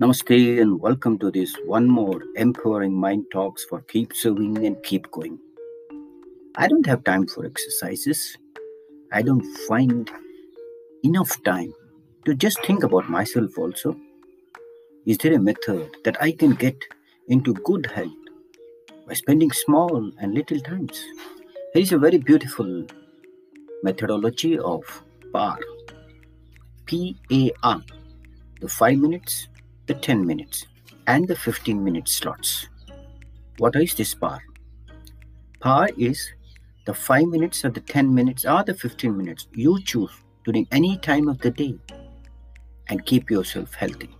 Namaste and welcome to this one more empowering mind talks for keep serving and keep going. I don't have time for exercises. I don't find enough time to just think about myself also. Is there a method that I can get into good health by spending small and little times? There is a very beautiful methodology of PAR. P A R. The 5 minutes the 10 minutes and the 15 minute slots. What is this PAR? PAR is the 5 minutes or the 10 minutes or the 15 minutes you choose during any time of the day and keep yourself healthy.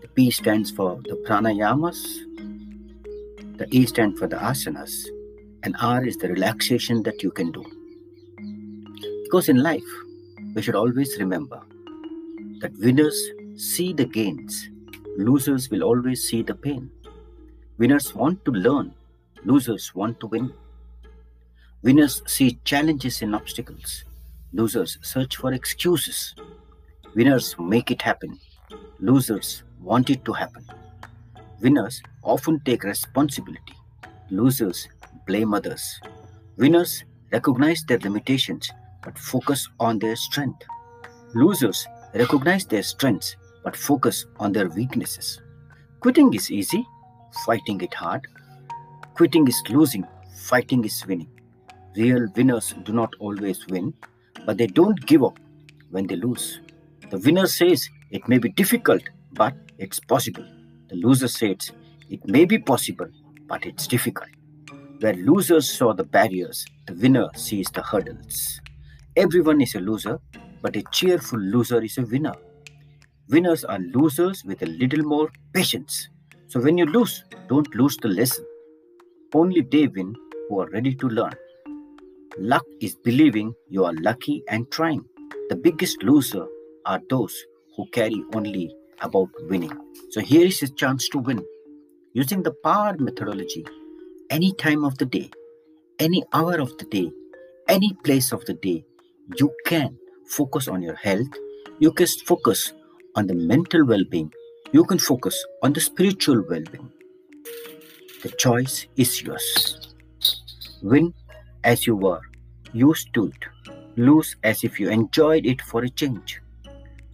The P stands for the pranayamas, the E stands for the asanas, and R is the relaxation that you can do. Because in life, we should always remember that winners see the gains. Losers will always see the pain. Winners want to learn. Losers want to win. Winners see challenges and obstacles. Losers search for excuses. Winners make it happen. Losers want it to happen. Winners often take responsibility. Losers blame others. Winners recognize their limitations but focus on their strength. Losers recognize their strengths but focus on their weaknesses. Quitting is easy, fighting it hard. Quitting is losing, fighting is winning. Real winners do not always win, but they don't give up when they lose. The winner says it may be difficult, but it's possible. The loser says it may be possible, but it's difficult. Where losers saw the barriers, the winner sees the hurdles. Everyone is a loser, but a cheerful loser is a winner. Winners are losers with a little more patience. So when you lose, don't lose the lesson. Only they win who are ready to learn. Luck is believing you are lucky and trying. The biggest loser are those who carry only about winning. So here is a chance to win. Using the power methodology, any time of the day, any hour of the day, any place of the day, you can focus on your health. You can focus on the mental well being, you can focus on the spiritual well being. The choice is yours. Win as you were, used to it. Lose as if you enjoyed it for a change.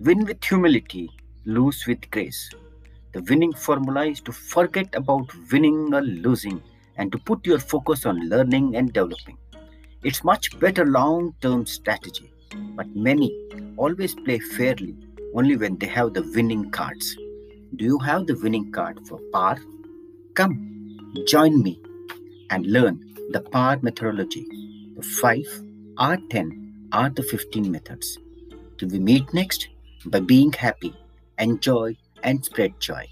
Win with humility, lose with grace. The winning formula is to forget about winning or losing and to put your focus on learning and developing. It's much better long term strategy, but many always play fairly only when they have the winning cards. Do you have the winning card for PAR? Come, join me and learn the PAR methodology, the 5, R10, R the 15 methods. Till we meet next, by being happy, enjoy and spread joy.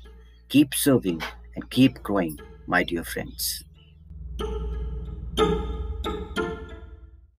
Keep serving and keep growing, my dear friends.